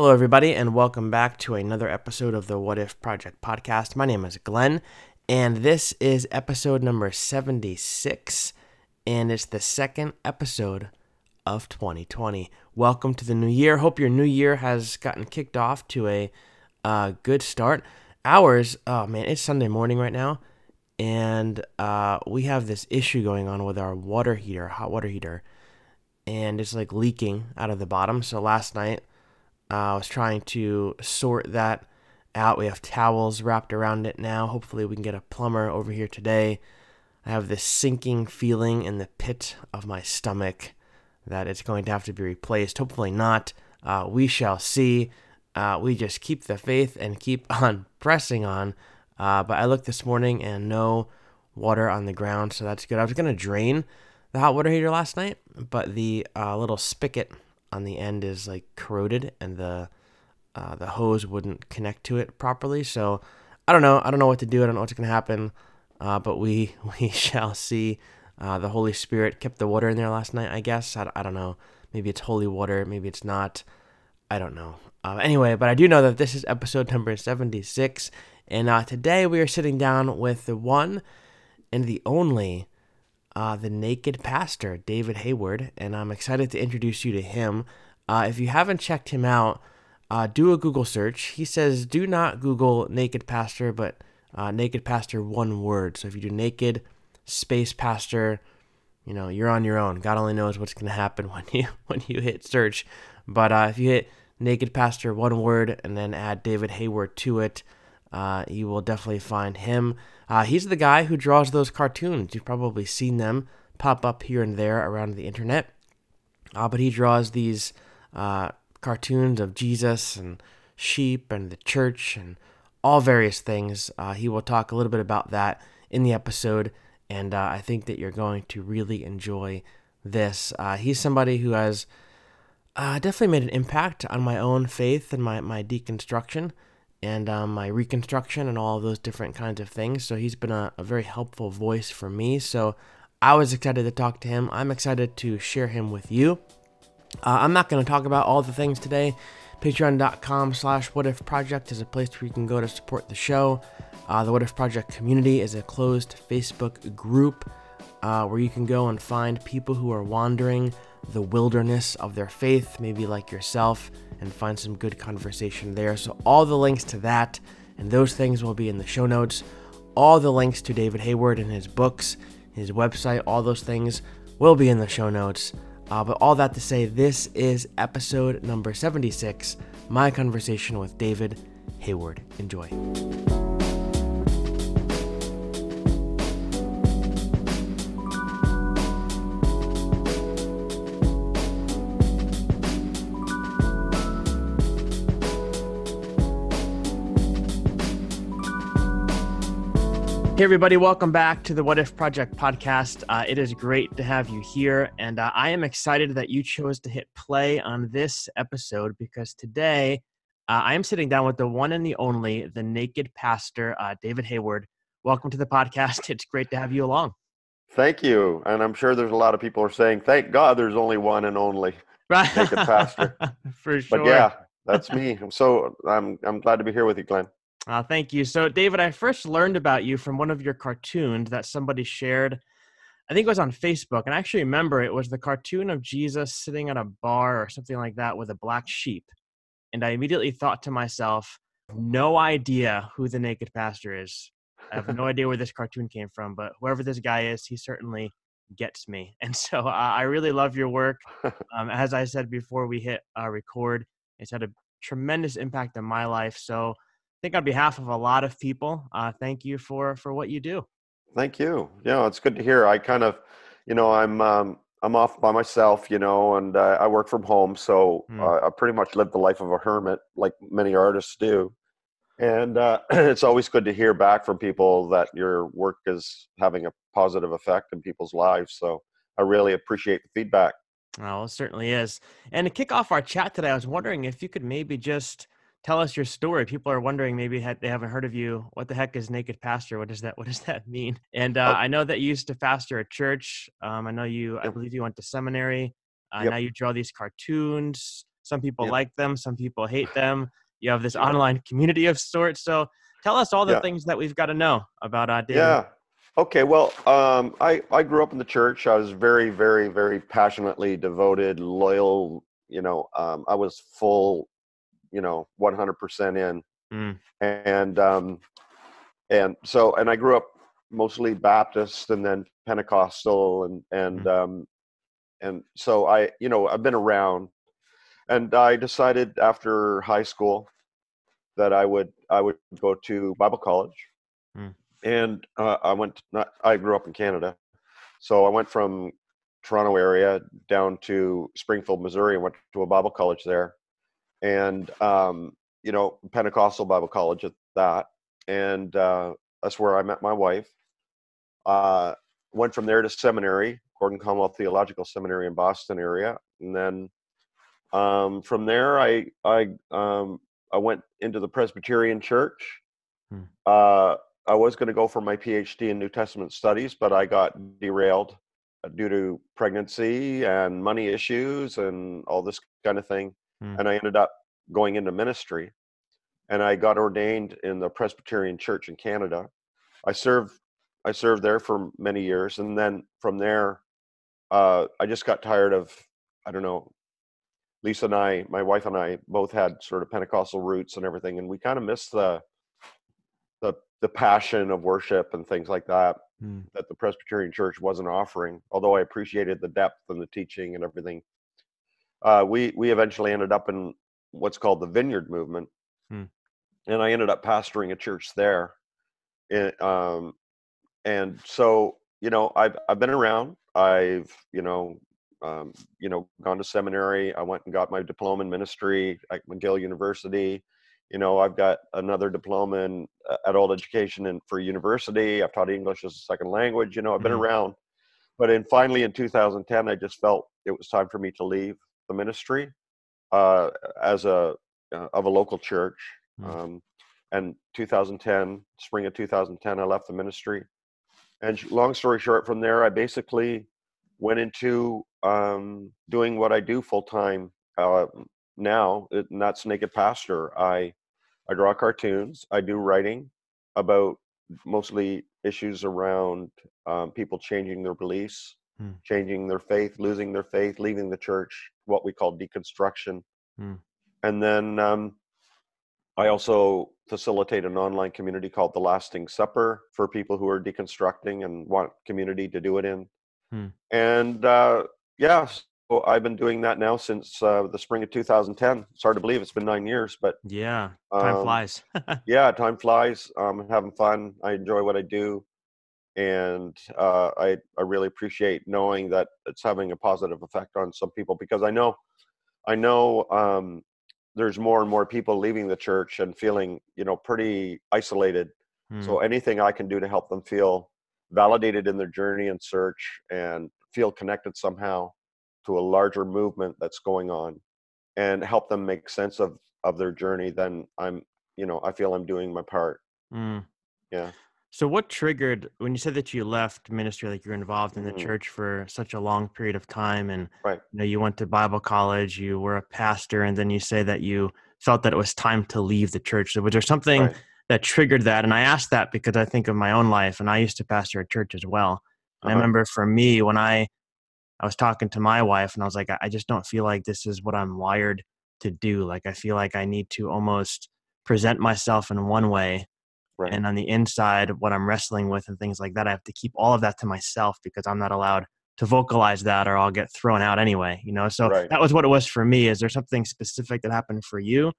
Hello, everybody, and welcome back to another episode of the What If Project podcast. My name is Glenn, and this is episode number 76, and it's the second episode of 2020. Welcome to the new year. Hope your new year has gotten kicked off to a uh, good start. Ours, oh man, it's Sunday morning right now, and uh, we have this issue going on with our water heater, hot water heater, and it's like leaking out of the bottom. So last night, uh, I was trying to sort that out. We have towels wrapped around it now. Hopefully, we can get a plumber over here today. I have this sinking feeling in the pit of my stomach that it's going to have to be replaced. Hopefully, not. Uh, we shall see. Uh, we just keep the faith and keep on pressing on. Uh, but I looked this morning and no water on the ground, so that's good. I was going to drain the hot water heater last night, but the uh, little spigot on the end is like corroded and the uh, the hose wouldn't connect to it properly. So I don't know. I don't know what to do. I don't know what's going to happen. Uh, but we we shall see. Uh, the Holy Spirit kept the water in there last night. I guess I, I don't know. Maybe it's holy water. Maybe it's not. I don't know. Uh, anyway, but I do know that this is episode number seventy six, and uh, today we are sitting down with the one and the only uh, the Naked Pastor, David Hayward, and I'm excited to introduce you to him. Uh, if you haven't checked him out, uh, do a Google search. He says do not Google Naked Pastor, but uh, Naked Pastor one word. So if you do Naked Space Pastor, you know you're on your own. God only knows what's going to happen when you when you hit search. But uh, if you hit Naked Pastor one word and then add David Hayward to it, uh, you will definitely find him. Uh, he's the guy who draws those cartoons. You've probably seen them pop up here and there around the internet. Uh, but he draws these uh, cartoons of Jesus and sheep and the church and all various things. Uh, he will talk a little bit about that in the episode, and uh, I think that you're going to really enjoy this. He's somebody who has definitely made an impact on my own faith and my, my deconstruction and um, my reconstruction and all those different kinds of things. So he's been a, a, very helpful voice for me. So I was excited to talk to him. I'm excited to share him with you. Uh, I'm not going to talk about all the things today. Patreon.com slash What If Project is a place where you can go to support the show. Uh, the What If Project community is a closed Facebook group uh, where you can go and find people who are wandering the wilderness of their faith, maybe like yourself, and find some good conversation there. So, all the links to that and those things will be in the show notes. All the links to David Hayward and his books, his website, all those things will be in the show notes. Uh, but all that to say, this is episode number 76 my conversation with David Hayward. Enjoy. Hey, everybody, welcome back to the What If Project podcast. Uh, it is great to have you here, and uh, I am excited that you chose to hit play on this episode because today uh, I am sitting down with the one and the only, the naked pastor, uh, David Hayward. Welcome to the podcast. It's great to have you along. Thank you. And I'm sure there's a lot of people are saying, thank God there's only one and only right. naked pastor. For sure. But yeah, that's me. I'm so I'm I'm glad to be here with you, Glenn. Uh, thank you. So, David, I first learned about you from one of your cartoons that somebody shared. I think it was on Facebook, and I actually remember it was the cartoon of Jesus sitting at a bar or something like that with a black sheep. And I immediately thought to myself, no idea who the naked pastor is. I have no idea where this cartoon came from, but whoever this guy is, he certainly gets me. And so uh, I really love your work. Um, as I said before we hit uh, record, it's had a tremendous impact on my life. So think on behalf of a lot of people, uh, thank you for for what you do. Thank you. Yeah, it's good to hear. I kind of, you know, I'm um, I'm off by myself, you know, and uh, I work from home, so mm. uh, I pretty much live the life of a hermit, like many artists do. And uh, it's always good to hear back from people that your work is having a positive effect in people's lives. So I really appreciate the feedback. Well, it certainly is. And to kick off our chat today, I was wondering if you could maybe just tell us your story. People are wondering maybe they haven't heard of you. What the heck is naked pastor? What does that What does that mean? And uh, oh. I know that you used to pastor a church. Um, I know you. I believe you went to seminary. Uh, yep. Now you draw these cartoons. Some people Yeah. like them, some people hate them. You have this online community of sorts. So tell us all the Yeah. things that we've got to know about uh, David. Yeah. Okay. Well, um, I I grew up in the church. I was very, very, very passionately devoted, loyal. You know, um, I was full. You know, one hundred percent in, Mm. and um, and so and I grew up mostly Baptist and then Pentecostal and and um, and so I you know I've been around, and I decided after high school that I would I would go to Bible college, Hmm. and uh, I went. Not, I grew up in Canada, so I went from Toronto area down to Springfield, Missouri, and went to a Bible college there, and um, you know Pentecostal Bible college at that, and uh, that's where I met my wife. Uh, went from there to seminary, Gordon Conwell Theological Seminary in Boston area, and then um, from there I I um, I went into the Presbyterian Church. Hmm. Uh, I was going to go for my PhD in New Testament studies, but I got derailed uh, due to pregnancy and money issues and all this kind of thing, Hmm. and I ended up going into ministry. And I got ordained in the Presbyterian Church in Canada. I served I served there for many years, and then from there, uh, I just got tired of I don't know. Lisa and I, my wife and I, both had sort of Pentecostal roots and everything, and we kind of missed the the the passion of worship and things like that Mm. that the Presbyterian Church wasn't offering. Although I appreciated the depth and the teaching and everything, uh, we we eventually ended up in what's called the Vineyard Movement, Hmm. and I ended up pastoring a church there. It, um, and so you know, I've I've been around. I've you know. Um, you know, gone to seminary. I went and got my diploma in ministry at McGill University. You know, I've got another diploma in uh, adult education and for university. I've taught English as a second language. You know, I've been Mhm. around. But in finally in 2010, I just felt it was time for me to leave the ministry uh, as a uh, of a local church. Mm. Um, and 2010, spring of 2010, I left the ministry. And long story short, from there, I basically went into um, doing what I do full time uh, now, and that's naked pastor. I I draw cartoons. I do writing about mostly issues around um, people changing their beliefs, Hmm. changing their faith, losing their faith, leaving the church, what we call deconstruction. Hmm. And then um, I also facilitate an online community called The Lasting Supper for people who are deconstructing and want community to do it in. Hmm. And uh, yeah, so I've been doing that now since uh, the spring of 2010. It's hard to believe it's been nine years, but Yeah. Time um, flies. yeah, time flies. Um, I'm having fun. I enjoy what I do, and uh, I I really appreciate knowing that it's having a positive effect on some people because I know, I know um, there's more and more people leaving the church and feeling you know pretty isolated. Mm. So anything I can do to help them feel validated in their journey and search and feel connected somehow to a larger movement that's going on and help them make sense of of their journey then i'm you know i feel i'm doing my part Mm. Yeah. So, what triggered when you said that you left ministry, like you're involved in the Mhm. church for such a long period of time, and Right. you know you went to Bible college, you were a pastor, and then you say that you felt that it was time to leave the church. So, was there something right. that triggered that? And I asked that because I think of my own life, and I used to pastor a church as well. And I Uh-huh. remember for me when I I was talking to my wife, and I was like, I I just don't feel like this is what I'm wired to do. Like I feel like I need to almost present myself in one way right. and on the inside what i'm wrestling with and things like that i have to keep all of that to myself because i'm not allowed to vocalize that or i'll get thrown out anyway you know? So Right. that was what it was for me. Is there something specific that happened for you?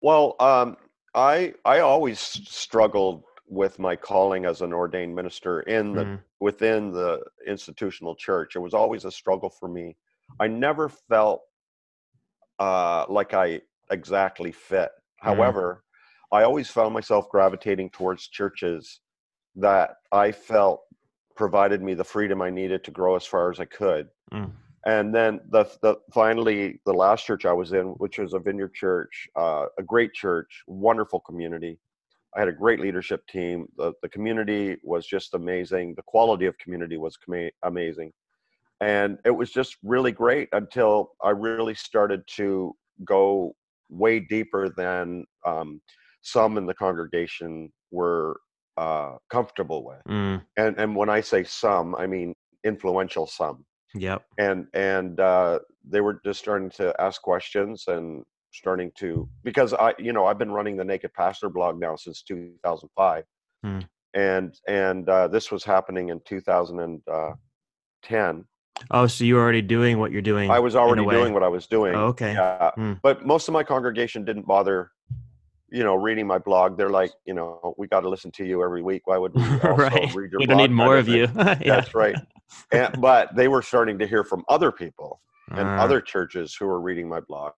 Well um i i always struggled with my calling as an ordained minister in the Mm, within the institutional church. It was always a struggle for me. I never felt uh like i exactly fit. However i always found myself gravitating towards churches that i felt provided me the freedom i needed to grow as far as i could. Mm, and then the, the finally the last church i was in which was a vineyard church uh, a great church wonderful community. I had a great leadership team. The, the community was just amazing. The quality of community was com- amazing. And it was just really great until I really started to go way deeper than um, some in the congregation were uh, comfortable with. Mm. And and when I say some, I mean influential some. Yep. And and uh, they were just starting to ask questions and starting to because I you know I've been running the Naked Pastor blog now since 2005, Hmm. and and uh, this was happening in 2010. Oh, so you're already doing what you're doing. I was already doing what I was doing. Oh, okay. Yeah. Hmm. But most of my congregation didn't bother, you know, reading my blog. They're like, you know, we got to listen to you every week. Why would we also right. read your We don't blog need more of you. yeah. That's right. And, but they were starting to hear from other people and Ah, other churches who were reading my blog.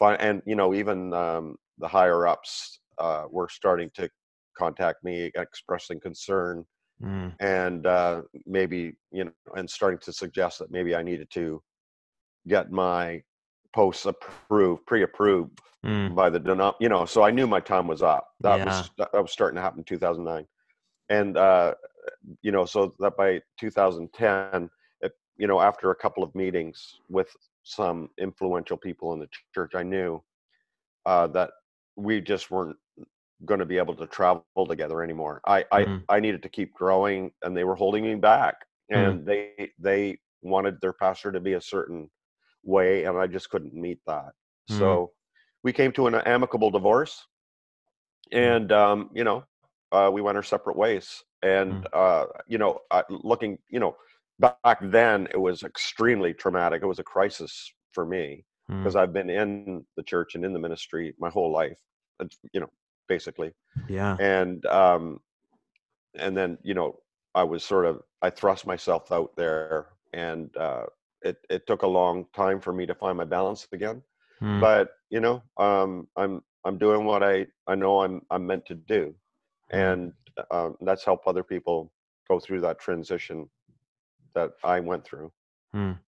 And, you know, even um, the higher ups uh, were starting to contact me expressing concern mm, and uh, maybe you know and starting to suggest that maybe i needed to get my posts approved pre-approved mm, by the denom- you know so i knew my time was up that Yeah. was that was starting to happen in 2009 and uh you know so that by 2010 it, you know after a couple of meetings with some influential people in the ch- church i knew uh that we just weren't going to be able to travel together anymore i i Mhm. i needed to keep growing and they were holding me back Mhm. and they they wanted their pastor to be a certain way and i just couldn't meet that Mhm. so we came to an amicable divorce and um you know uh we went our separate ways and uh you know uh, looking you know back then it was extremely traumatic it was a crisis for me mm. because i've been in the church and in the ministry my whole life you know basically yeah. and um and then you know i was sort of i thrust myself out there and uh it it took a long time for me to find my balance again Mm. but you know um i'm i'm doing what i i know i'm i'm meant to do and um that's help other people go through that transition that i went through Mm.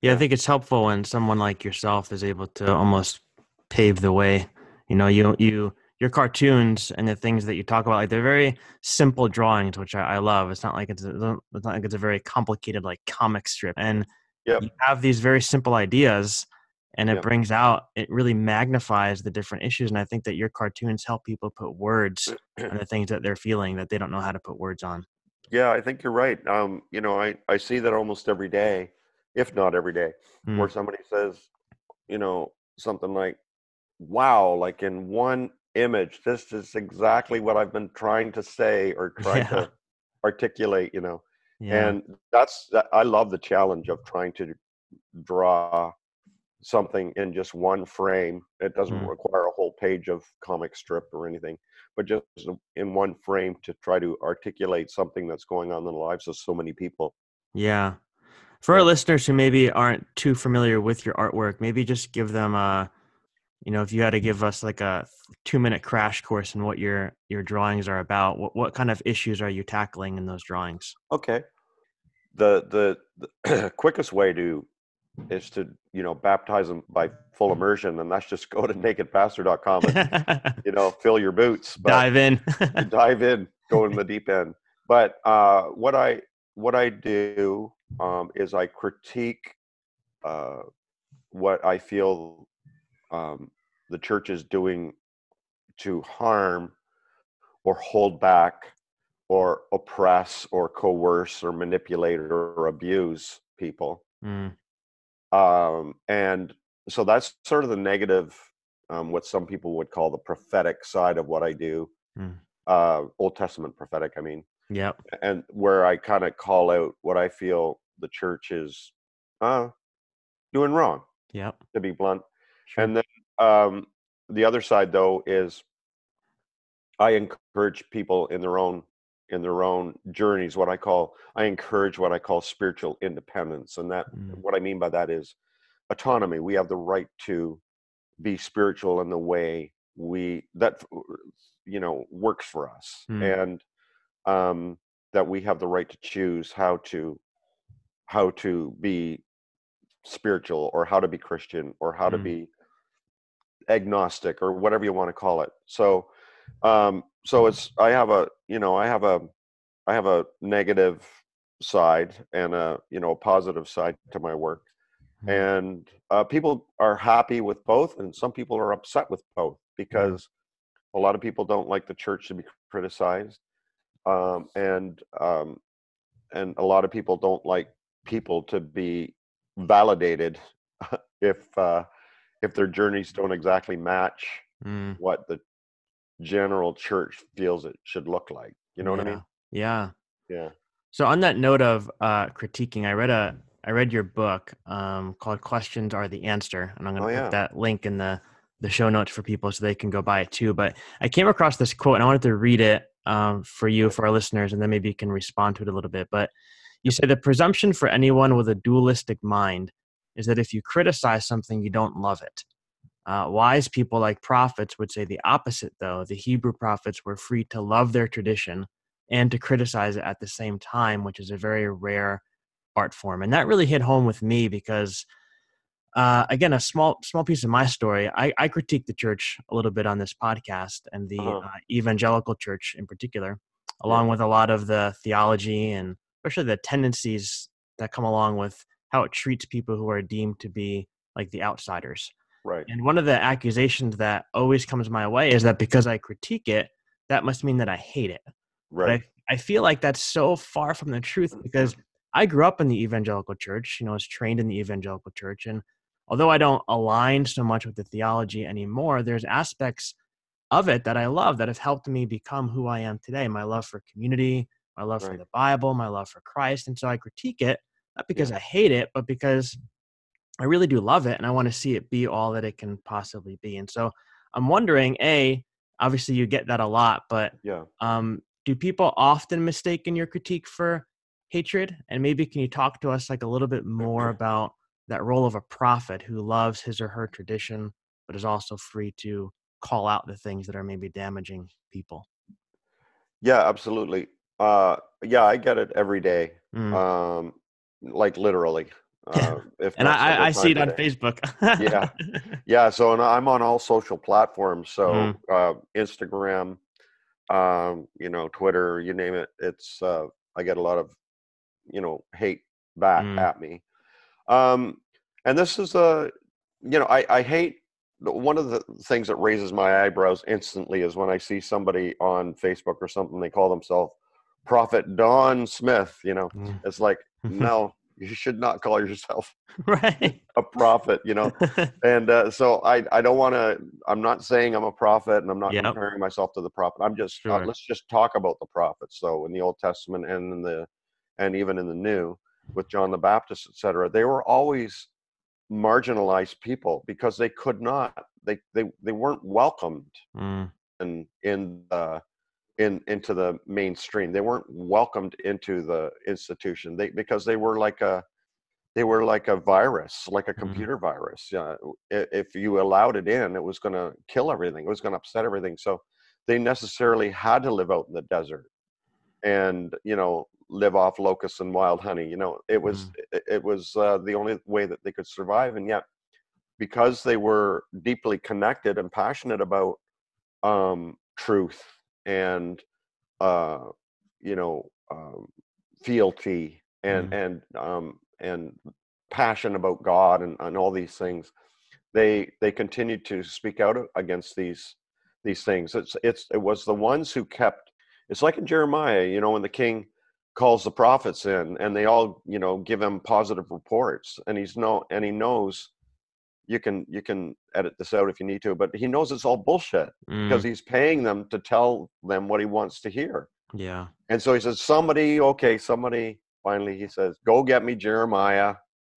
Yeah, I think it's helpful when someone like yourself is able to almost pave the way. You know, you you your cartoons and the things that you talk about, like they're very simple drawings, which I, I love. It's not like it's a, it's not like it's a very complicated like comic strip, and Yep. you have these very simple ideas, and it Yep. brings out it really magnifies the different issues. And I think that your cartoons help people put words on the things that they're feeling that they don't know how to put words on. yeah i think you're right um you know i i see that almost every day if not every day Mm. where somebody says, you know, something like, wow, like in one image, this is exactly what I've been trying to say or trying Yeah. to articulate, you know. Yeah. And that's, that, I love the challenge of trying to draw something in just one frame. It doesn't Mm. require a whole page of comic strip or anything, but just in one frame to try to articulate something that's going on in the lives of so many people. Yeah. For our listeners who maybe aren't too familiar with your artwork, maybe just give them a, you know, if you had to give us like a two minute crash course in what your your drawings are about, what what kind of issues are you tackling in those drawings? Okay. The the, the quickest way to is to you know baptize them by full immersion, and that's just go to nakedpastor.com and you know fill your boots. But Dive in. dive in, go in the deep end. But uh, what I what I do um, is I critique uh, what I feel um, the church is doing to harm or hold back or oppress or coerce or manipulate or abuse people. Mm, Um, and so that's sort of the negative, um, what some people would call the prophetic side of what I do. Mm. Uh, Old Testament prophetic, I mean, Yeah. and where I kind of call out what I feel the church is uh, doing wrong, Yeah. to be blunt. Sure. And then um, the other side, though, is I encourage people in their own in their own journeys. What I call I encourage what I call spiritual independence, and that Mm. what I mean by that is autonomy. We have the right to be spiritual in the way we that you know works for us, Mm. and um, that we have the right to choose how to how to be spiritual or how to be Christian or how to Mm. be agnostic or whatever you want to call it. So um so it's I have a you know I have a I have a negative side and a you know a positive side to my work Mhm. and uh, people are happy with both and some people are upset with both because a lot of people don't like the church to be criticized um, and um, and a lot of people don't like people to be validated if uh, if their journeys don't exactly match Mm, what the general church feels it should look like you know what i mean Yeah. yeah So on that note of uh, critiquing, I read a I read your book um, called "Questions Are the Answer," and I'm going Oh, to yeah. put that link in the the show notes for people so they can go buy it too. But I came across this quote, and I wanted to read it um, for you, for our listeners, and then maybe you can respond to it a little bit. But you say the presumption for anyone with a dualistic mind is that if you criticize something, you don't love it. Uh, wise people like prophets would say the opposite, though. The Hebrew prophets were free to love their tradition and to criticize it at the same time, which is a very rare art form. And that really hit home with me because, uh, again, a small small piece of my story. I, I critique the church a little bit on this podcast and the Uh-huh. uh, evangelical church in particular, along with a lot of the theology and especially the tendencies that come along with how it treats people who are deemed to be like the outsiders. right And one of the accusations that always comes my way is that because I critique it, that must mean that I hate it. Right I, I feel like that's so far from the truth mm. because I grew up in the evangelical church, you know, I was trained in the evangelical church. And although I don't align so much with the theology anymore, there's aspects of it that I love that have helped me become who I am today. My love for community, my love for the Bible, my love for Christ. And so I critique it, not because I hate it, but because I really do love it and I want to see it be all that it can possibly be. And so I'm wondering, A, obviously you get that a lot, but yeah um, do people often mistake in your critique for hatred? And maybe can you talk to us like a little bit more about that role of a prophet who loves his or her tradition, but is also free to call out the things that are maybe damaging people? yeah absolutely uh yeah i get it every day Mm. um like literally uh, if and I, I, see it times on. Facebook. Yeah. yeah so and i'm on all social platforms so Mhm. uh instagram um you know twitter you name it it's uh i get a lot of you know hate back Mm. at me um and this is a you know i i hate one of the things that raises my eyebrows instantly is when i see somebody on facebook or something they call themselves prophet don smith you know Mm. it's like no you should not call yourself right. a prophet you know and uh, so I I don't want to. I'm not saying I'm a prophet, and I'm not Yep. comparing myself to the prophet. I'm just uh, let's just talk about the prophets. So in the Old Testament and in the and even in the New, with John the Baptist, etc., they were always marginalized people because they could not. They they they weren't welcomed Mm. in in the in into the mainstream. They weren't welcomed into the institution. They because they were like a they were like a virus, like a Mhm. computer virus. Yeah, i- if you allowed it in, it was going to kill everything. It was going to upset everything. So they necessarily had to live out in the desert and you know live off locusts and wild honey. You know, it was it, it was uh, the only way that they could survive. And yet, because they were deeply connected and passionate about um, truth and uh, you know um, fealty and Mm. and um, and passion about God and, and all these things, they they continued to speak out against these these things. It's it's it was the ones who kept. It's like in Jeremiah, you know, when the king calls the prophets in, and they all you know give him positive reports, and he's no and he knows. You can you can edit this out if you need to, but he knows it's all bullshit because Mm. he's paying them to tell them what he wants to hear. Yeah. And so he says, somebody, okay, somebody, finally he says, go get me Jeremiah,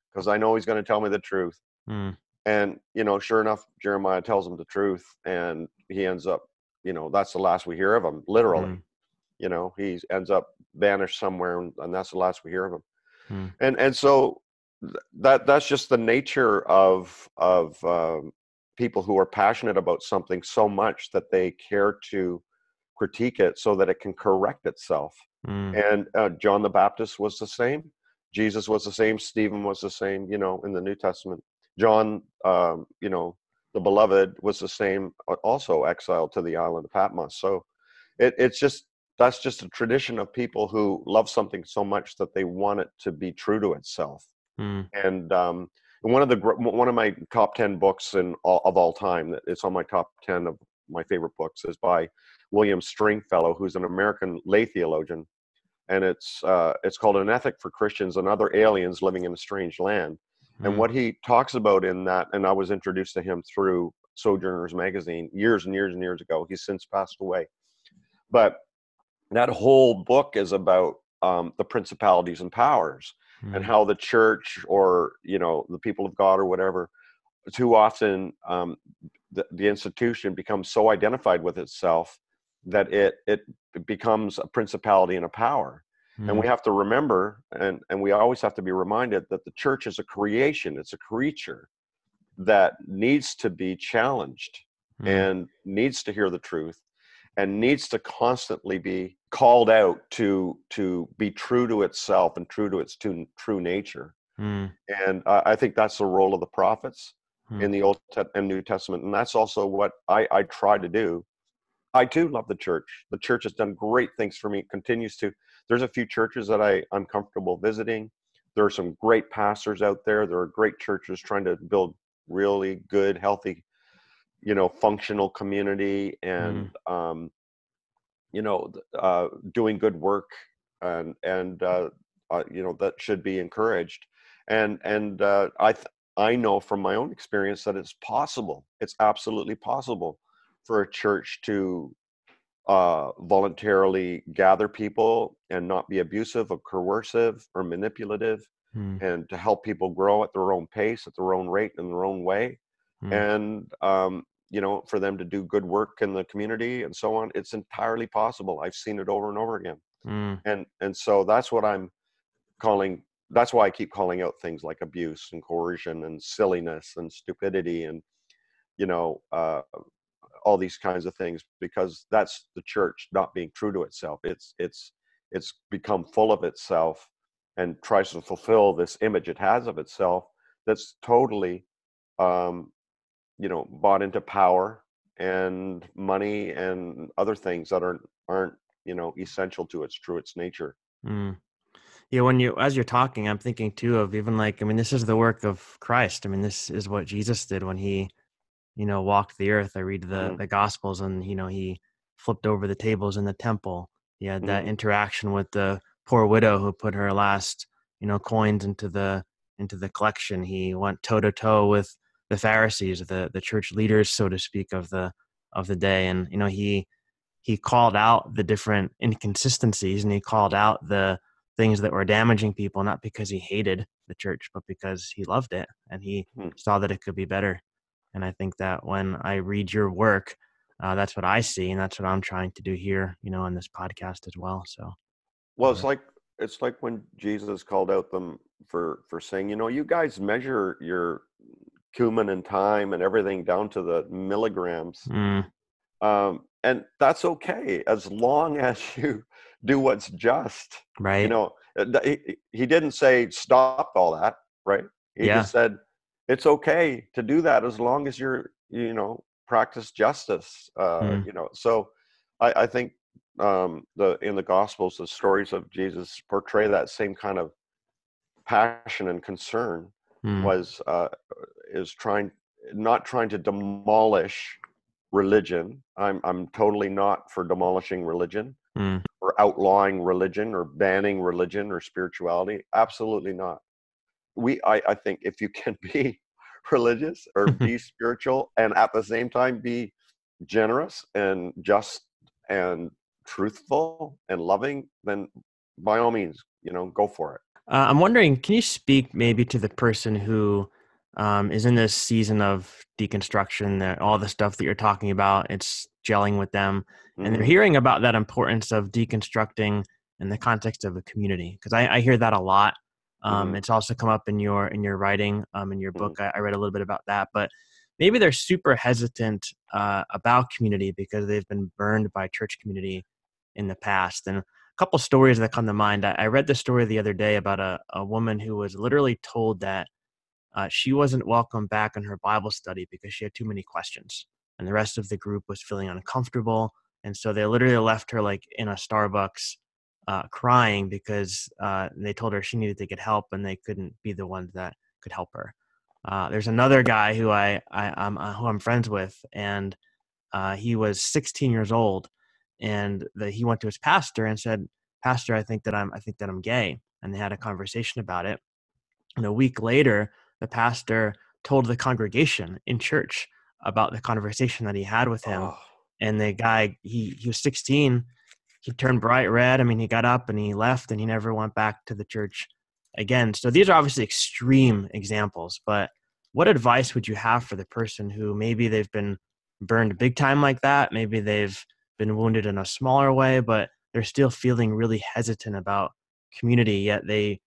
because I know he's going to tell me the truth. Mm. And, you know, sure enough, Jeremiah tells him the truth. And he ends up, you know, that's the last we hear of him, literally. Mm. You know, he ends up banished somewhere, and, and that's the last we hear of him. Mm. And and so that that's just the nature of of um, people who are passionate about something so much that they care to critique it so that it can correct itself. Mm. And uh, John the Baptist was the same. Jesus was the same. Stephen was the same. You know, in the New Testament, John, um, you know, the beloved was the same. uh, Also exiled to the island of Patmos. So it, it's just that's just a tradition of people who love something so much that they want it to be true to itself. Mm. And um, one of the one of my top ten books in all, of all time, that it's on my top ten of my favorite books, is by William Stringfellow, who's an American lay theologian, and it's uh, it's called An Ethic for Christians and Other Aliens Living in a Strange Land. Mm. And what he talks about in that, and I was introduced to him through Sojourners magazine years and years and years ago. He's since passed away, but that whole book is about um, the principalities and powers mm. and how the church or you know the people of God or whatever too often um, the, the institution becomes so identified with itself that it it becomes a principality and a power mm. and we hmm. have to remember and and we always have to be reminded that the church is a creation it's a creature that needs to be challenged mm. and needs to hear the truth and needs to constantly be called out to to be true to itself and true to its true, true nature. Mm. and uh, i think that's the role of the prophets mm. in the old and new testament and that's also what i i try to do. I too love the church. The church has done great things for me. It continues to. There's a few churches that i i'm comfortable visiting. There are some great pastors out there. There are great churches trying to build really good healthy you know functional community and mm. um, you know uh, doing good work and and uh, uh, you know that should be encouraged and and uh, I th- I know from my own experience that it's possible it's absolutely possible for a church to uh, voluntarily gather people and not be abusive or coercive or manipulative mm. and to help people grow at their own pace at their own rate in their own way mm. and um, you know for them to do good work in the community and so on it's entirely possible. I've seen it over and over again. Mm. and and so that's what i'm calling that's why i keep calling out things like abuse and coercion and silliness and stupidity and you know uh, all these kinds of things because that's the church not being true to itself. It's it's it's become full of itself and tries to fulfill this image it has of itself that's totally um, you know bought into power and money and other things that aren't aren't you know essential to its true its nature mm. yeah when you as you're talking i'm thinking too of even like i mean this is the work of christ i mean this is what jesus did when he you know walked the earth i read the mm. the gospels and you know he flipped over the tables in the temple he had that mm. interaction with the poor widow who put her last you know coins into the into the collection he went toe to toe with the Pharisees, the the church leaders, so to speak, of the of the day, and you know he he called out the different inconsistencies and he called out the things that were damaging people, not because he hated the church, but because he loved it and he hmm. saw that it could be better. And I think that when I read your work, uh, that's what I see, and that's what I'm trying to do here, you know, in this podcast as well. So, well, it's like it's like when Jesus called out them for for saying, you know, you guys measure your cumin and thyme and everything down to the milligrams. Mm. Um, and that's okay as long as you do what's just. Right. You know, uh, he, he didn't say stop all that, right? He yeah. just said it's okay to do that as long as you're, you know, practice justice. Uh, mm. You know, so I, I think um, the in the Gospels, the stories of Jesus portray that same kind of passion and concern mm. was uh, is trying not trying to demolish religion. I'm I'm totally not for demolishing religion mm. or outlawing religion or banning religion or spirituality. Absolutely not. We I, I think if you can be religious or be spiritual and at the same time be generous and just and truthful and loving, then by all means, you know, go for it. Uh, I'm wondering, can you speak maybe to the person who um, is in this season of deconstruction, that all the stuff that you're talking about, it's gelling with them, mm-hmm. and they're mm-hmm. hearing about that importance of deconstructing in the context of a community? Because I, I, hear that a lot. Um, mm-hmm. It's also come up in your in your writing, um, in your book. Mm-hmm. I, I, read a little bit about that, but maybe they're super hesitant uh, about community because they've been burned by church community in the past, and a couple stories that come to mind. I, I read the story the other day about a, a woman who was literally told that uh, she wasn't welcome back in her Bible study because she had too many questions. And the rest of the group was feeling uncomfortable and so they literally left her like in a Starbucks, uh, crying because uh, they told her she needed to get help, and they couldn't be the ones that could help her. Uh, there's another guy who I, I I'm uh, who I'm friends with, and uh, he was 16 years old, and the, he went to his pastor and said, "Pastor, I think that I'm I think that I'm gay," and they had a conversation about it. And a week later, the pastor told the congregation in church about the conversation that he had with him. Oh. And the guy, he he was 16. He turned bright red. I mean, he got up and he left, and he never went back to the church again. So these are obviously extreme examples, but what advice would you have for the person who maybe they've been burned big time like that? Maybe they've been wounded in a smaller way, but they're still feeling really hesitant about community, yet they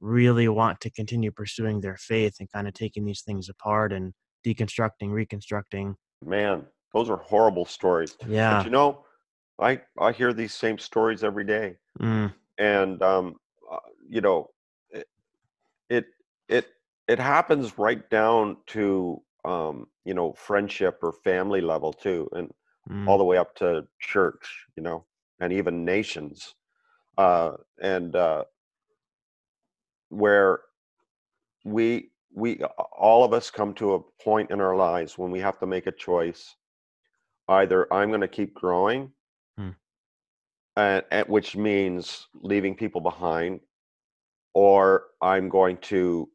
really want to continue pursuing their faith and kind of taking these things apart and deconstructing, reconstructing. Man, those are horrible stories. Yeah. But you know, I I hear these same stories every day, mm. and um, uh, you know, it, it it it happens right down to um, you know friendship or family level too, and mm. all the way up to church, you know, and even nations, uh, and uh, where we we all of us come to a point in our lives when we have to make a choice either i'm going to keep growing hmm. and, and, which means leaving people behind or i'm going to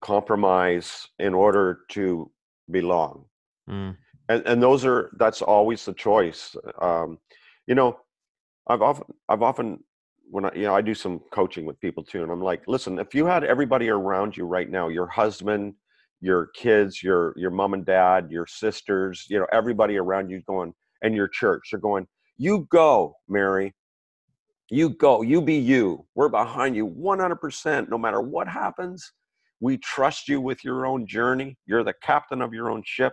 compromise in order to belong hmm. and and those are that's always the choice um, you know i've often i've often when I, you know, I do some coaching with people too, and I'm like, listen, if you had everybody around you right now, your husband, your kids, your your mom and dad, your sisters, you know, everybody around you going, and your church, they're going, you go, Mary, you go, you be you. We're behind you 100%. No matter what happens, we trust you with your own journey. You're the captain of your own ship.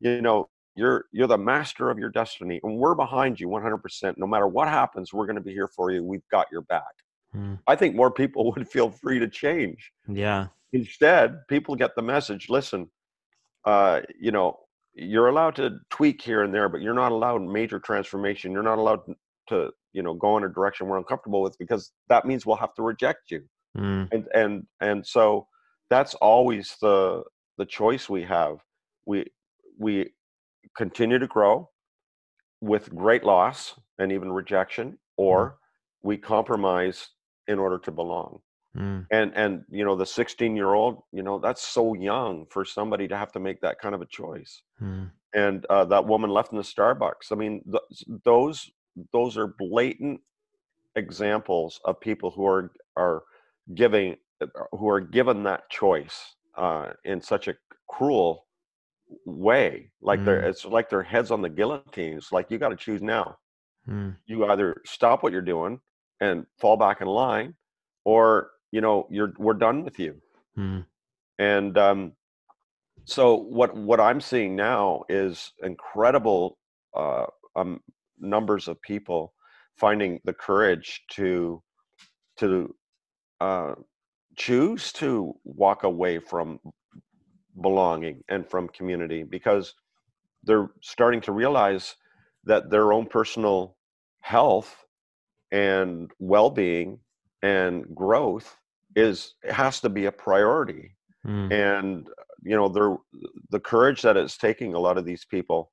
You know, you're you're the master of your destiny, and we're behind you 100%. No matter what happens, we're going to be here for you. We've got your back. Hmm. I think more people would feel free to change. Yeah. Instead, people get the message. Listen, uh, you know, you're allowed to tweak here and there, but you're not allowed major transformation. You're not allowed to, you know, go in a direction we're uncomfortable with because that means we'll have to reject you. Mm. And and and so that's always the the choice we have. We we continue to grow with great loss and even rejection, or mm. we compromise in order to belong. Mm. And and you know the 16 year old, you know that's so young for somebody to have to make that kind of a choice. Mm. And uh, that woman left in the Starbucks. I mean, th- those those are blatant examples of people who are are giving who are given that choice uh, in such a cruel way like mm. they're it's like their heads on the guillotines like you got to choose now mm. you either stop what you're doing and fall back in line or you know you're we're done with you mm. and um so what what i'm seeing now is incredible uh um numbers of people finding the courage to to uh choose to walk away from belonging and from community because they're starting to realize that their own personal health and well-being and growth is has to be a priority mm. and you know they're the courage that it's taking a lot of these people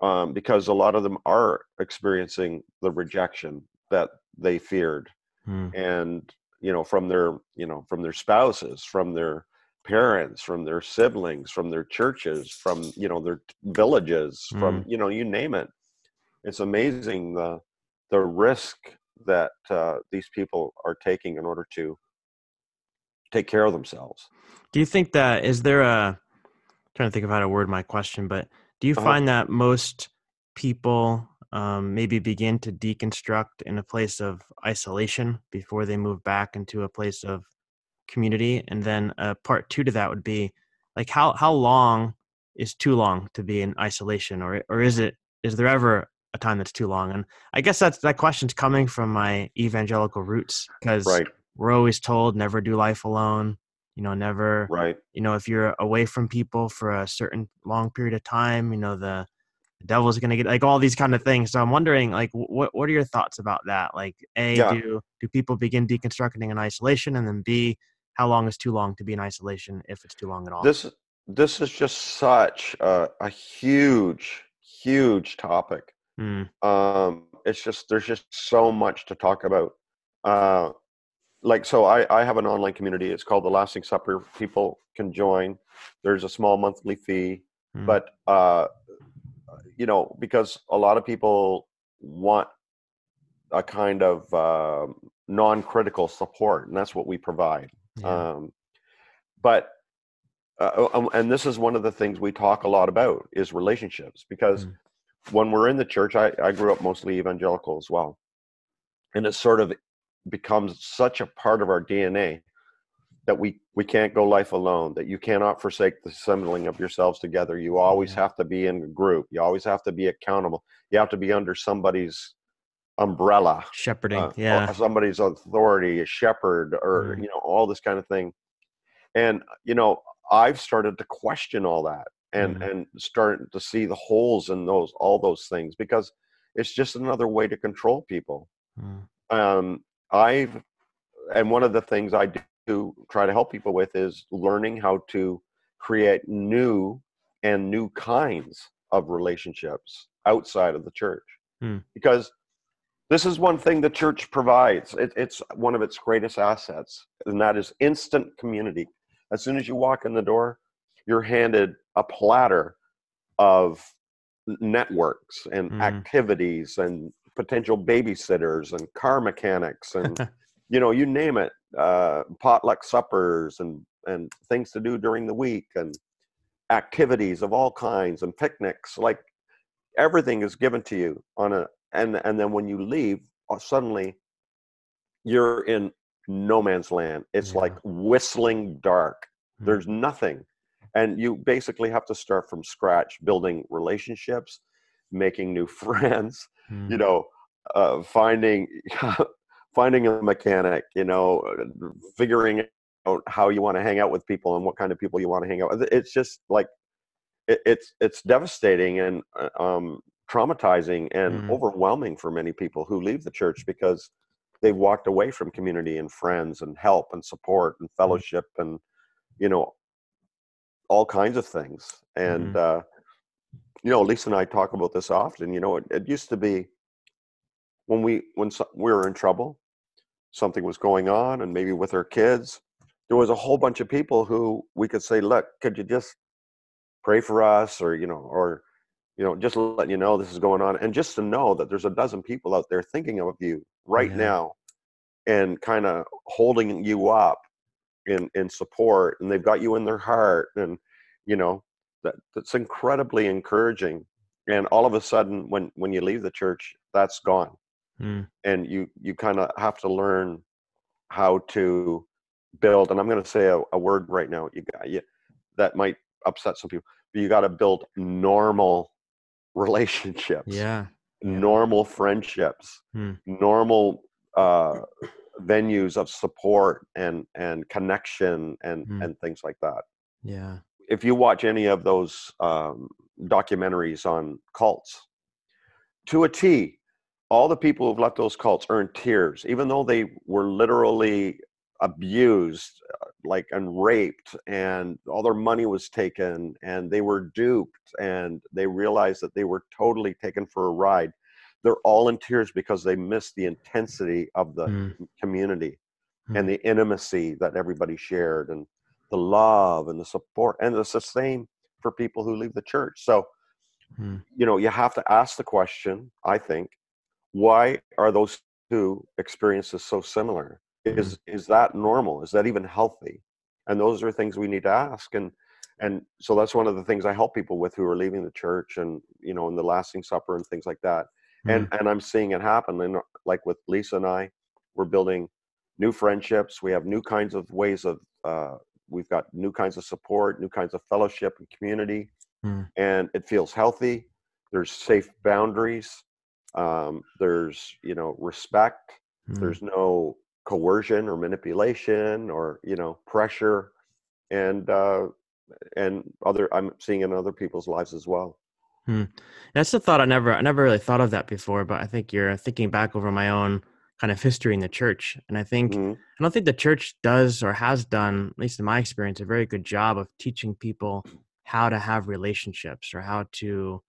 um, because a lot of them are experiencing the rejection that they feared mm. and you know from their you know from their spouses from their parents from their siblings from their churches from you know their villages mm. from you know you name it it's amazing the the risk that uh, these people are taking in order to take care of themselves do you think that is there a I'm trying to think of how to word my question but do you uh-huh. find that most people um, maybe begin to deconstruct in a place of isolation before they move back into a place of community and then uh, part two to that would be like how how long is too long to be in isolation or or is it is there ever a time that's too long and i guess that's that question's coming from my evangelical roots because right. we're always told never do life alone you know never right you know if you're away from people for a certain long period of time you know the the devil's going to get like all these kind of things. So I'm wondering, like, what what are your thoughts about that? Like, a yeah. do do people begin deconstructing in isolation, and then b how long is too long to be in isolation if it's too long at all? This this is just such a, a huge huge topic. Mm. Um, it's just there's just so much to talk about. Uh, like so, I I have an online community. It's called the Lasting Supper. People can join. There's a small monthly fee, mm. but uh, you know because a lot of people want a kind of uh, non-critical support, and that's what we provide. Yeah. Um, but uh, um, and this is one of the things we talk a lot about is relationships because mm. when we're in the church I, I grew up mostly evangelical as well and it sort of becomes such a part of our dna that we we can't go life alone that you cannot forsake the assembling of yourselves together you always yeah. have to be in a group you always have to be accountable you have to be under somebody's umbrella shepherding uh, yeah somebody's authority a shepherd or mm. you know all this kind of thing and you know I've started to question all that and mm-hmm. and starting to see the holes in those all those things because it's just another way to control people. Mm. Um, I've and one of the things I do try to help people with is learning how to create new and new kinds of relationships outside of the church mm. because this is one thing the church provides. It, it's one of its greatest assets and that is instant community. As soon as you walk in the door, you're handed a platter of networks and mm. activities and potential babysitters and car mechanics and you know you name it uh, potluck suppers and and things to do during the week and activities of all kinds and picnics. Like everything is given to you on a and and then when you leave uh, suddenly you're in no man's land. It's yeah. like whistling dark. Mm-hmm. There's nothing. And you basically have to start from scratch, building relationships, making new friends, mm-hmm. you know, uh, finding finding a mechanic, you know, figuring out how you want to hang out with people and what kind of people you want to hang out with. It's just like it, it's it's devastating and uh, um, traumatizing and mm-hmm. overwhelming for many people who leave the church because they've walked away from community and friends and help and support and mm-hmm. fellowship and you know all kinds of things and mm-hmm. uh you know lisa and i talk about this often you know it, it used to be when we when so, we were in trouble something was going on and maybe with our kids there was a whole bunch of people who we could say look could you just pray for us or you know or you know just letting you know this is going on and just to know that there's a dozen people out there thinking of you right yeah. now and kind of holding you up in in support and they've got you in their heart and you know that that's incredibly encouraging and all of a sudden when when you leave the church that's gone mm. and you you kind of have to learn how to build and i'm going to say a, a, word right now you got you that might upset some people but you got to build normal relationships yeah normal friendships, hmm. normal uh, venues of support and and connection and hmm. and things like that. Yeah. If you watch any of those um, documentaries on cults, to a T, all the people who've left those cults are in tears, even though they were literally abused uh, like and raped and all their money was taken and they were duped and they realized that they were totally taken for a ride they're all in tears because they miss the intensity of the mm. community mm. and the intimacy that everybody shared and the love and the support and it's the same for people who leave the church so mm. you know you have to ask the question i think why are those two experiences so similar is is that normal is that even healthy and those are things we need to ask and and so that's one of the things i help people with who are leaving the church and you know in the lasting supper and things like that mm-hmm. and and i'm seeing it happen and like with lisa and i we're building new friendships we have new kinds of ways of uh, we've got new kinds of support new kinds of fellowship and community mm-hmm. and it feels healthy there's safe boundaries um, there's you know respect mm-hmm. there's no coercion or manipulation or you know pressure and uh and other i'm seeing in other people's lives as well Hmm. That's a thought I never I never really thought of that before, but I think you're thinking back over my own kind of history in the church. And I think hmm I don't think the church does or has done, at least in my experience, a very good job of teaching people how to have relationships or how to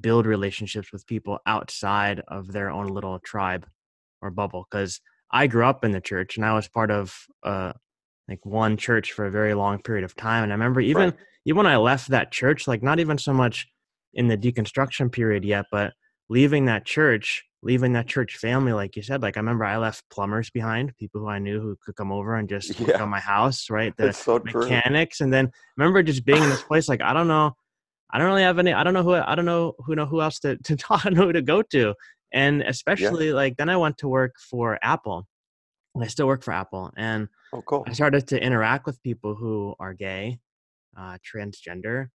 build relationships with people outside of their own little tribe or bubble. Because I grew up in the church and I was part of uh, like one church for a very long period of time. And I remember even Right. even when I left that church, like not even so much in the deconstruction period yet, but leaving that church, leaving that church family, like you said, like I remember I left plumbers behind, people who I knew who could come over and just work on my house, right? The so true. mechanics. And then I remember just being in this place, like I don't know, I don't really have any, I don't know who, I don't know who know who else to, to talk, know who to go to. And Yeah. especially like then I went to work for Apple and I still work for Apple. And Oh, I started to interact with people who are gay, uh, transgender,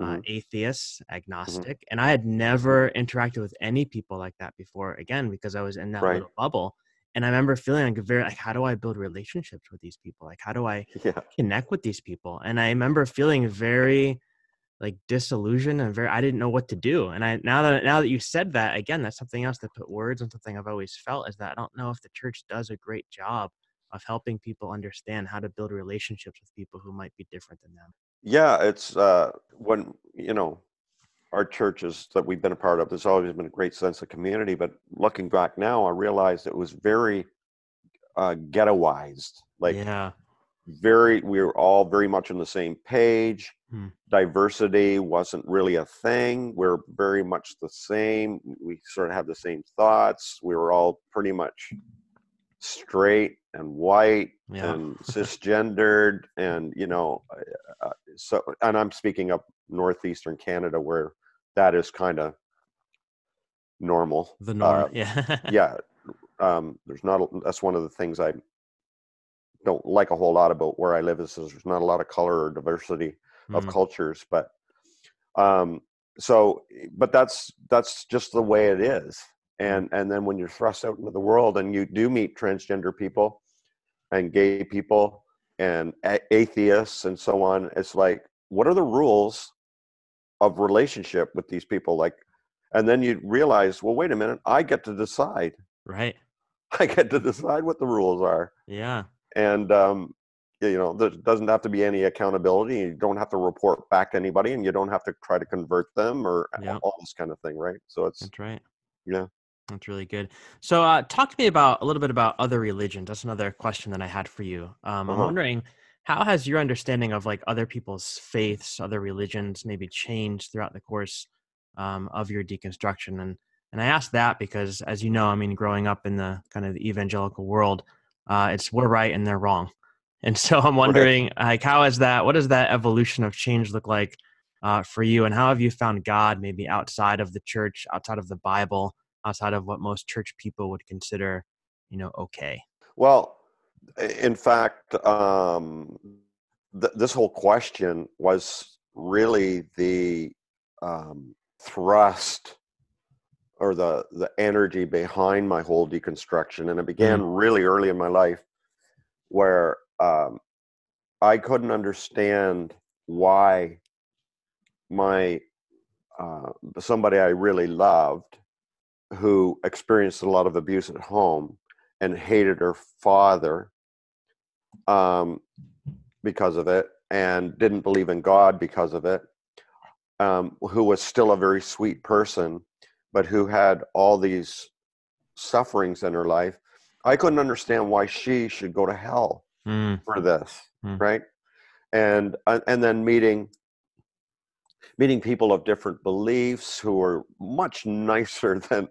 uh, hmm atheists, hmm agnostic, and I had never interacted with any people like that before. Again, because I was in that Right. little bubble, and I remember feeling like very like, how do I build relationships with these people? Like, how do I Yeah. connect with these people? And I remember feeling very like disillusioned and very I didn't know what to do. And I now that now that you said that again, that's something else that put words on something I've always felt is that I don't know if the church does a great job of helping people understand how to build relationships with people who might be different than them. Yeah. It's uh, when you know our churches that we've been a part of. There's always been a great sense of community, but looking back now, I realized it was very uh, ghettoized. Like Yeah. Very, we were all very much on the same page. Hmm. Diversity wasn't really a thing. We're very much the same. We sort of had the same thoughts. We were all pretty much straight and white Yeah. and cisgendered and you know uh, uh, so and i'm speaking of northeastern canada where that is kind of normal The uh, norm. yeah. yeah um there's not a, that's one of the things i don't like a whole lot about where i live is there's not a lot of color or diversity of Mm, cultures but um so but that's that's just the way it is. And and then when you're thrust out into the world and you do meet transgender people and gay people and a- atheists and so on it's like what are the rules of relationship with these people? Like and then you realize well wait a minute i get to decide. Right. i get to decide what the rules are. Yeah. And um you know there doesn't have to be any accountability you don't have to report back to anybody and you don't have to try to convert them or Yeah. all this kind of thing right so it's That's right. yeah That's really good. So, uh, talk to me about a little bit about other religions. That's another question that I had for you. Um, I'm uh-huh wondering how has your understanding of like other people's faiths, other religions, maybe changed throughout the course um, of your deconstruction? And and I ask that because, as you know, I mean, growing up in the kind of the evangelical world, uh, it's we're right and they're wrong. And so I'm right wondering, like, how is that? What does that evolution of change look like uh, for you? And how have you found God maybe outside of the church, outside of the Bible? outside of what most church people would consider, you know, okay. well in fact um th- this whole question was really the um thrust or the the energy behind my whole deconstruction and it began Mm, really early in my life where um i couldn't understand why my uh, somebody I really loved who experienced a lot of abuse at home and hated her father um, because of it and didn't believe in God because of it, um, who was still a very sweet person, but who had all these sufferings in her life. I couldn't understand why she should go to hell mm, for this, mm, right? And uh, and then meeting meeting people of different beliefs who were much nicer than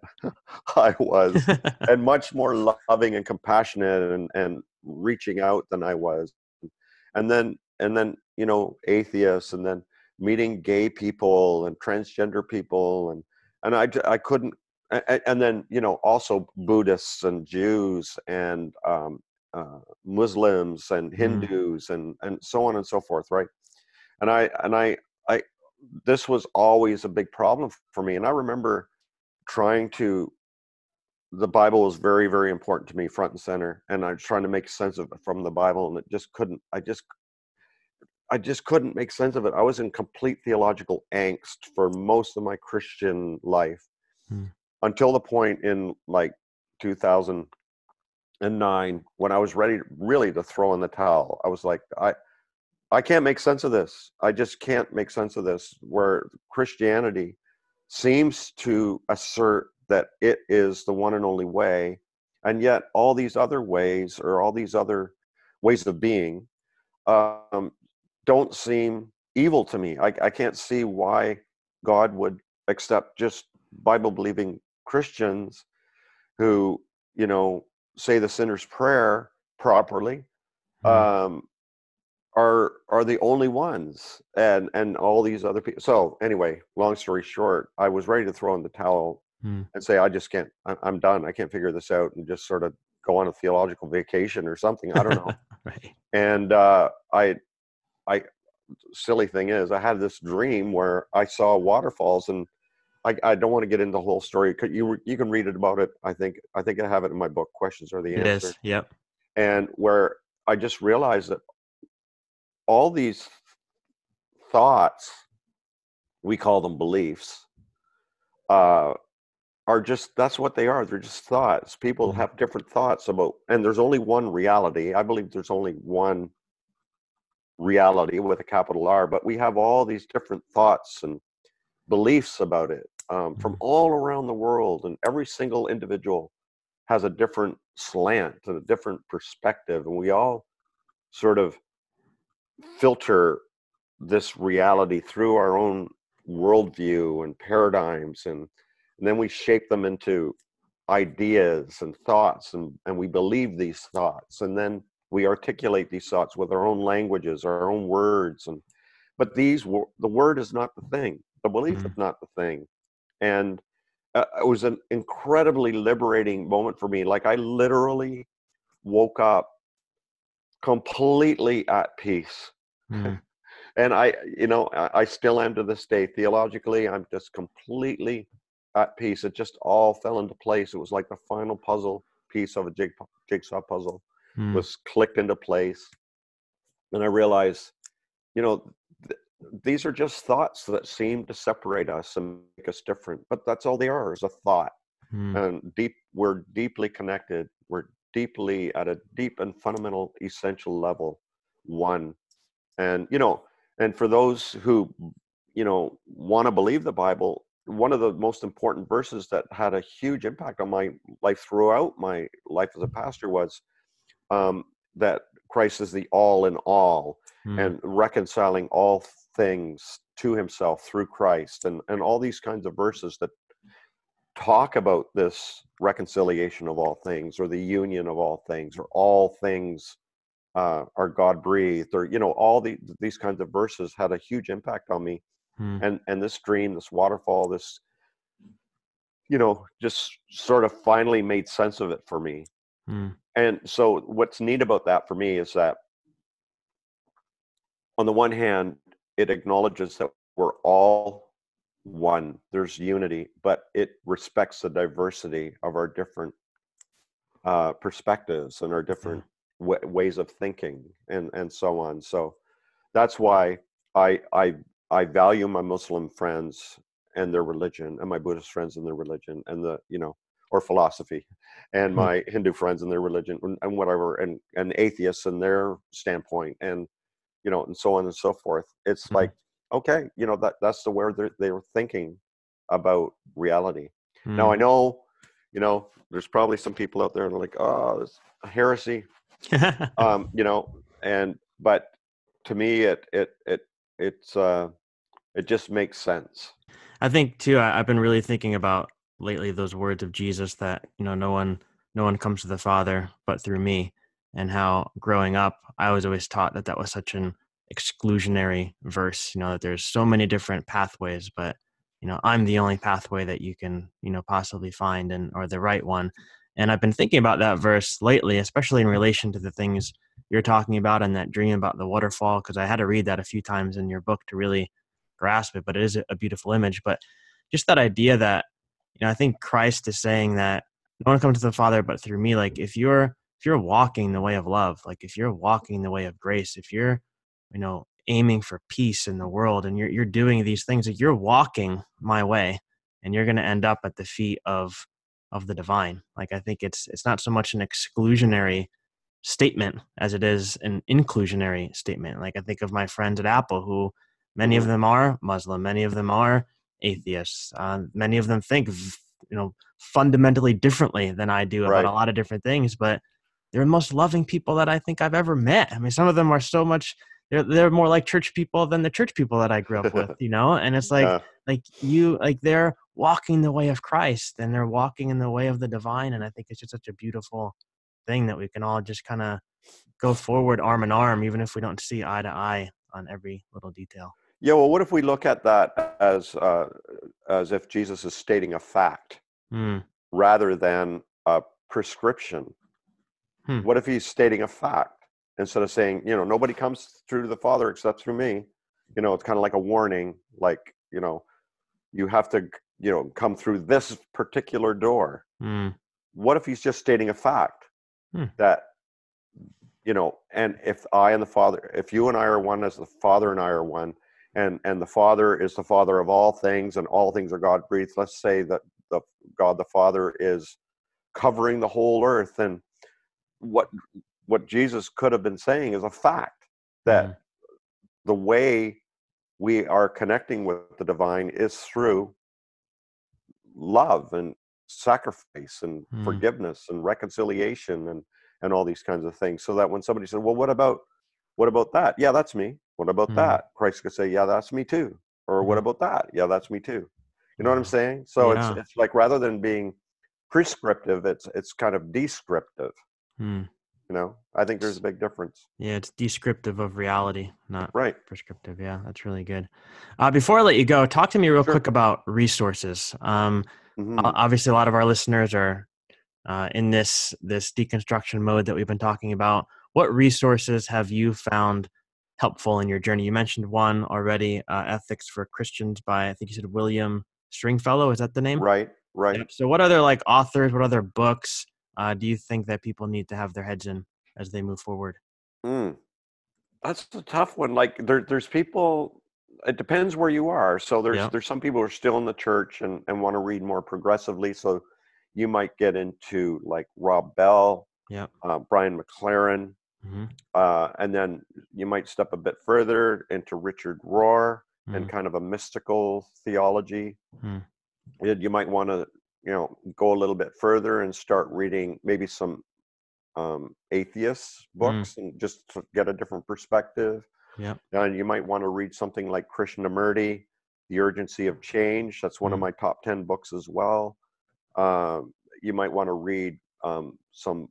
I was and much more loving and compassionate and, and reaching out than I was. And then and then, you know, atheists and then meeting gay people and transgender people and and I, I couldn't and then you know also Buddhists and Jews and um, uh, Muslims and mm, Hindus and and so on and so forth, right? And I and I I this was always a big problem for me. And I remember trying to, the Bible was very, very important to me, front and center. And I was trying to make sense of it from the Bible, and it just couldn't, I just, I just couldn't make sense of it. I was in complete theological angst for most of my Christian life hmm. until the point in like 2009 when I was ready really to throw in the towel. I was like, I, I can't make sense of this. I just can't make sense of this. Where Christianity seems to assert that it is the one and only way, and yet all these other ways or all these other ways of being um, don't seem evil to me. I, I can't see why God would accept just Bible believing Christians who, you know, say the sinner's prayer properly mm-hmm. um, are are the only ones and and all these other people so anyway long story short i was ready to throw in the towel hmm. and say i just can't i'm done i can't figure this out and just sort of go on a theological vacation or something i don't know right. and uh, i i silly thing is, I had this dream where I saw waterfalls, and I, I don't want to get into the whole story. You you can read it about it. I think I think I have it in my book. Questions are the answer. It is. Yep. And where I just realized that all these thoughts, we call them beliefs, uh, are just that's what they are. They're just thoughts. People mm-hmm. have different thoughts about, and there's only one reality. I believe there's only one reality with a capital R, but we have all these different thoughts and beliefs about it um, from mm-hmm. all around the world, and every single individual has a different slant and a different perspective, and we all sort of filter this reality through our own worldview and paradigms, and, and then we shape them into ideas and thoughts, and, and we believe these thoughts, and then we articulate these thoughts with our own languages our own words and but these the word is not the thing the belief mm-hmm. is not the thing. And uh, it was an incredibly liberating moment for me like i literally woke up completely at peace. Mm-hmm. and i you know I, I still am to this day theologically i'm just completely at peace. It just all fell into place. It was like the final puzzle piece of a jig, jigsaw puzzle mm. was clicked into place. And I realized, you know, th- these are just thoughts that seem to separate us and make us different, but that's all they are is a thought. Mm. And deep, we're deeply connected. We're deeply at a deep and fundamental, essential level, one. And you know, and for those who, you know, want to believe the Bible, one of the most important verses that had a huge impact on my life throughout my life as a pastor was um, that Christ is the all in all mm. and reconciling all things to himself through Christ and, and all these kinds of verses that talk about this reconciliation of all things or the union of all things or all things uh, are God breathed or you know all the, these kinds of verses had a huge impact on me mm. and and this dream this waterfall this you know just sort of finally made sense of it for me Mm. And so, what's neat about that for me is that, on the one hand, it acknowledges that we're all one, there's unity, but it respects the diversity of our different uh, perspectives and our different w- ways of thinking and, and so on. So, that's why I, I, I value my Muslim friends and their religion and my Buddhist friends and their religion and the, you know, or philosophy and mm-hmm. my hindu friends and their religion and whatever and and atheists and their standpoint and you know and so on and so forth it's mm-hmm. like okay you know that that's the way they're, they're thinking about reality mm-hmm. now i mm. know you know there's probably some people out there that are like oh this heresy um you know and but to me it it it it's uh it just makes sense i think too I, i've been really thinking about lately those words of Jesus that you know no one no one comes to the Father but through me, and how growing up I was always taught that that was such an exclusionary verse. You know that there's so many different pathways, but you know I'm the only pathway that you can you know possibly find and or the right one. And I've been thinking about that verse lately, especially in relation to the things you're talking about and that dream about the waterfall, because I had to read that a few times in your book to really grasp it. But it is a beautiful image. But just that idea that you know, I think Christ is saying that no one comes to the Father but through me. Like if you're if you're walking the way of love, like if you're walking the way of grace, if you're, you know, aiming for peace in the world and you're you're doing these things that you're walking my way and you're going to end up at the feet of of the divine like i think it's it's not so much an exclusionary statement as it is an inclusionary statement like i think of my friends at apple who many of Mhm. them are muslim many of them are atheists uh, many of them think you know fundamentally differently than i do about Right. a lot of different things but they're the most loving people that i think i've ever met i mean some of them are so much they're, they're more like church people than the church people that i grew up with you know and it's like Yeah. like you like they're walking the way of christ and they're walking in the way of the divine and i think it's just such a beautiful thing that we can all just kind of go forward arm in arm even if we don't see eye to eye on every little detail Yeah, well, what if we look at that as uh, as if Jesus is stating a fact Hmm. rather than a prescription? Hmm. What if he's stating a fact instead of saying, you know, nobody comes through to the Father except through me? You know, it's kind of like a warning, like you know, you have to, you know, come through this particular door. Hmm. What if he's just stating a fact Hmm. that, you know, and if I and the Father, if you and I are one, as the Father and I are one, and and the Father is the Father of all things, and all things are God breathed. Let's say that the God the Father is covering the whole earth, and what what Jesus could have been saying is a fact that Mhm. the way we are connecting with the divine is through love and sacrifice and Mm. forgiveness and reconciliation and and all these kinds of things so that when somebody said well what about what about that yeah that's me what about Mm. that? Christ could say yeah that's me too or what Mhm. about that? Yeah that's me too. You know what i'm saying? So Yeah. it's it's like rather than being prescriptive it's it's kind of descriptive. Hmm. you know? I think there's a big difference. Yeah it's descriptive of reality not right. prescriptive. Yeah that's really good. Uh, before i let you go talk to me real Sure. quick about resources. Um, Mhm. obviously a lot of our listeners are uh, in this this deconstruction mode that we've been talking about. What resources have you found helpful in your journey you mentioned one already uh, ethics for christians by i think you said william stringfellow is that the name right right Yep. so what other like authors what other books uh, do you think that people need to have their heads in as they move forward Mm. That's a tough one. Like there, there's people. It depends where you are. So there's Yeah. there's some people who are still in the church and and want to read more progressively. So you might get into like Rob Bell, yeah, uh, Brian McLaren, hmm uh, and then you might step a bit further into Richard Rohr and Mm. kind of a mystical theology. Mm. And You might want to you know go a little bit further and start reading maybe some um, atheist books and just to get a different perspective. Yep. And you might want to read something like Krishnamurti, The Urgency of Change. That's one of Mm. my top 10 books as well. Um, you might want to read um, some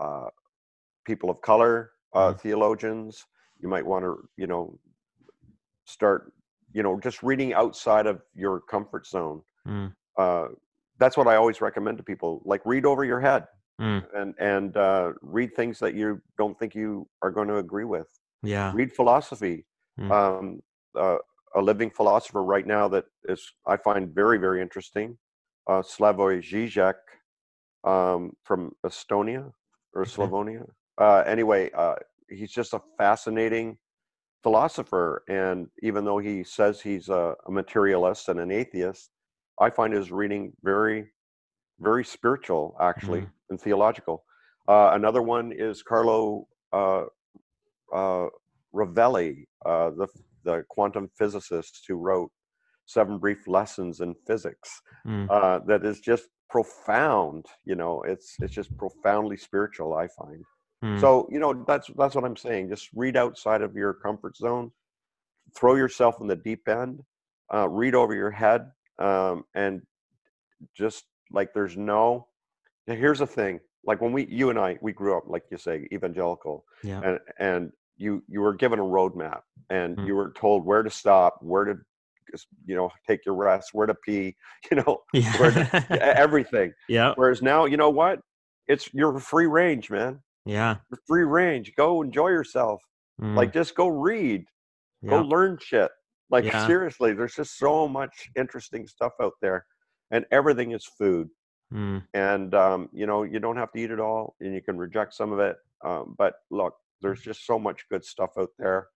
uh, people of color uh, Mm. theologians. You might want to, you know, start, you know, just reading outside of your comfort zone. Mm. Uh, that's what I always recommend to people. Like, read over your head Mm. and and uh, read things that you don't think you are going to agree with. Yeah. Read philosophy. Mm. Um, uh, a living philosopher right now that is I find very very interesting. Uh, Slavoj Žižek um, from Estonia or Okay. Slavonia. Uh, anyway, uh, he's just a fascinating philosopher, and even though he says he's a, a materialist and an atheist, I find his reading very very spiritual actually Mhm. and theological. Uh, another one is Carlo uh, uh, Rovelli, uh, the the quantum physicist who wrote Seven Brief Lessons in Physics. Mm. Uh, that is just profound. You know, it's it's just profoundly spiritual. I find. Mm. So you know, that's that's what I'm saying. Just read outside of your comfort zone. Throw yourself in the deep end. Uh, read over your head, um, and just like there's no. Now, here's the thing. Like when we, you and I, we grew up, like you say, evangelical, yeah. and and you you were given a roadmap, and Mm. you were told where to stop, where to, you know, take your rest, where to pee, you know, where to, everything. yeah. Whereas now, you know what? It's you're free range, man. Yeah. Free range. Go enjoy yourself. Mm. Like just go read. Go learn shit. Like Yeah. seriously, there's just so much interesting stuff out there, and everything is food. Mm. And um, you know, you don't have to eat it all, and you can reject some of it. Um, but look, there's just so much good stuff out there,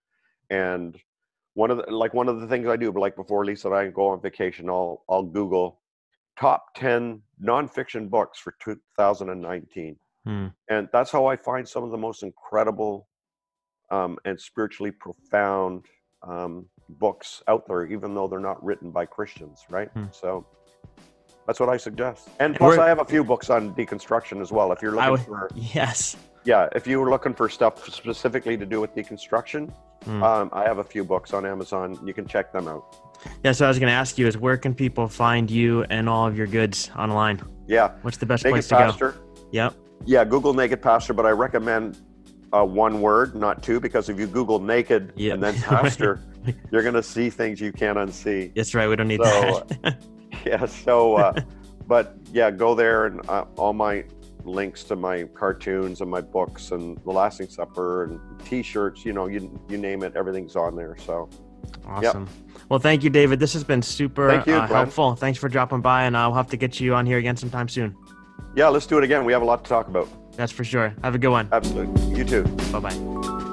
and one of the like one of the things I do, like before Lisa and I go on vacation, I'll I'll Google top ten nonfiction books for 2019, Hmm. and that's how I find some of the most incredible um, and spiritually profound um, books out there, even though they're not written by Christians, right? Hmm. So that's what I suggest. And And plus, I have a few books on deconstruction as well. If you're looking would- for, Yes. yeah, if you were looking for stuff specifically to do with deconstruction, Hmm. um, I have a few books on Amazon. You can check them out. Yeah. So I was going to ask you is where can people find you and all of your goods online? Yeah, What's the best Naked place to go? Yep. Yeah, Google Naked Pastor, but I recommend uh, one word, not two, because if you Google naked Yeah. and then pastor, you're going to see things you can't unsee. That's right. We don't need So, that. Yeah, so, uh, but yeah, go there and uh, all my links to my cartoons and my books and The Lasting Supper and T-shirts, you know, you you name it, everything's on there. So awesome. Well, thank you, David. This has been super Thank you, uh, helpful. Thanks for dropping by, and I'll have to get you on here again sometime soon. Yeah, let's do it again. We have a lot to talk about. That's for sure. Have a good one. Absolutely. You too. Bye bye.